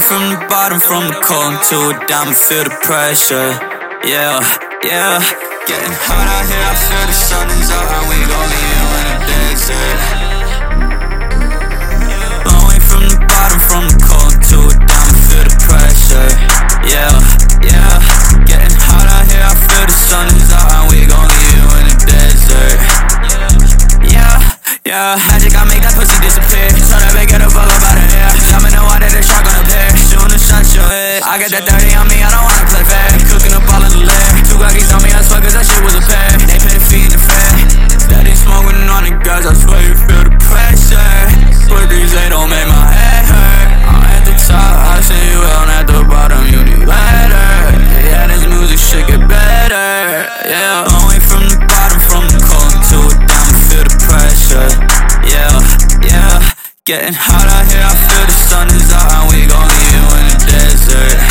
Long from the bottom, from the cold to a diamond, feel the pressure. Yeah, yeah. Getting hot out here, I feel the sun is out, and we gon' leave you in the desert. Way from the bottom, from the cold to a diamond, feel the pressure. Yeah, yeah. Getting hot out here, I feel the sun is out, and we gon' leave you in the desert. Yeah, yeah. Going from the bottom, from the cold to feel the pressure. Yeah, yeah. Getting hot out here, I feel the sun is out, and we gon' leave you in the desert.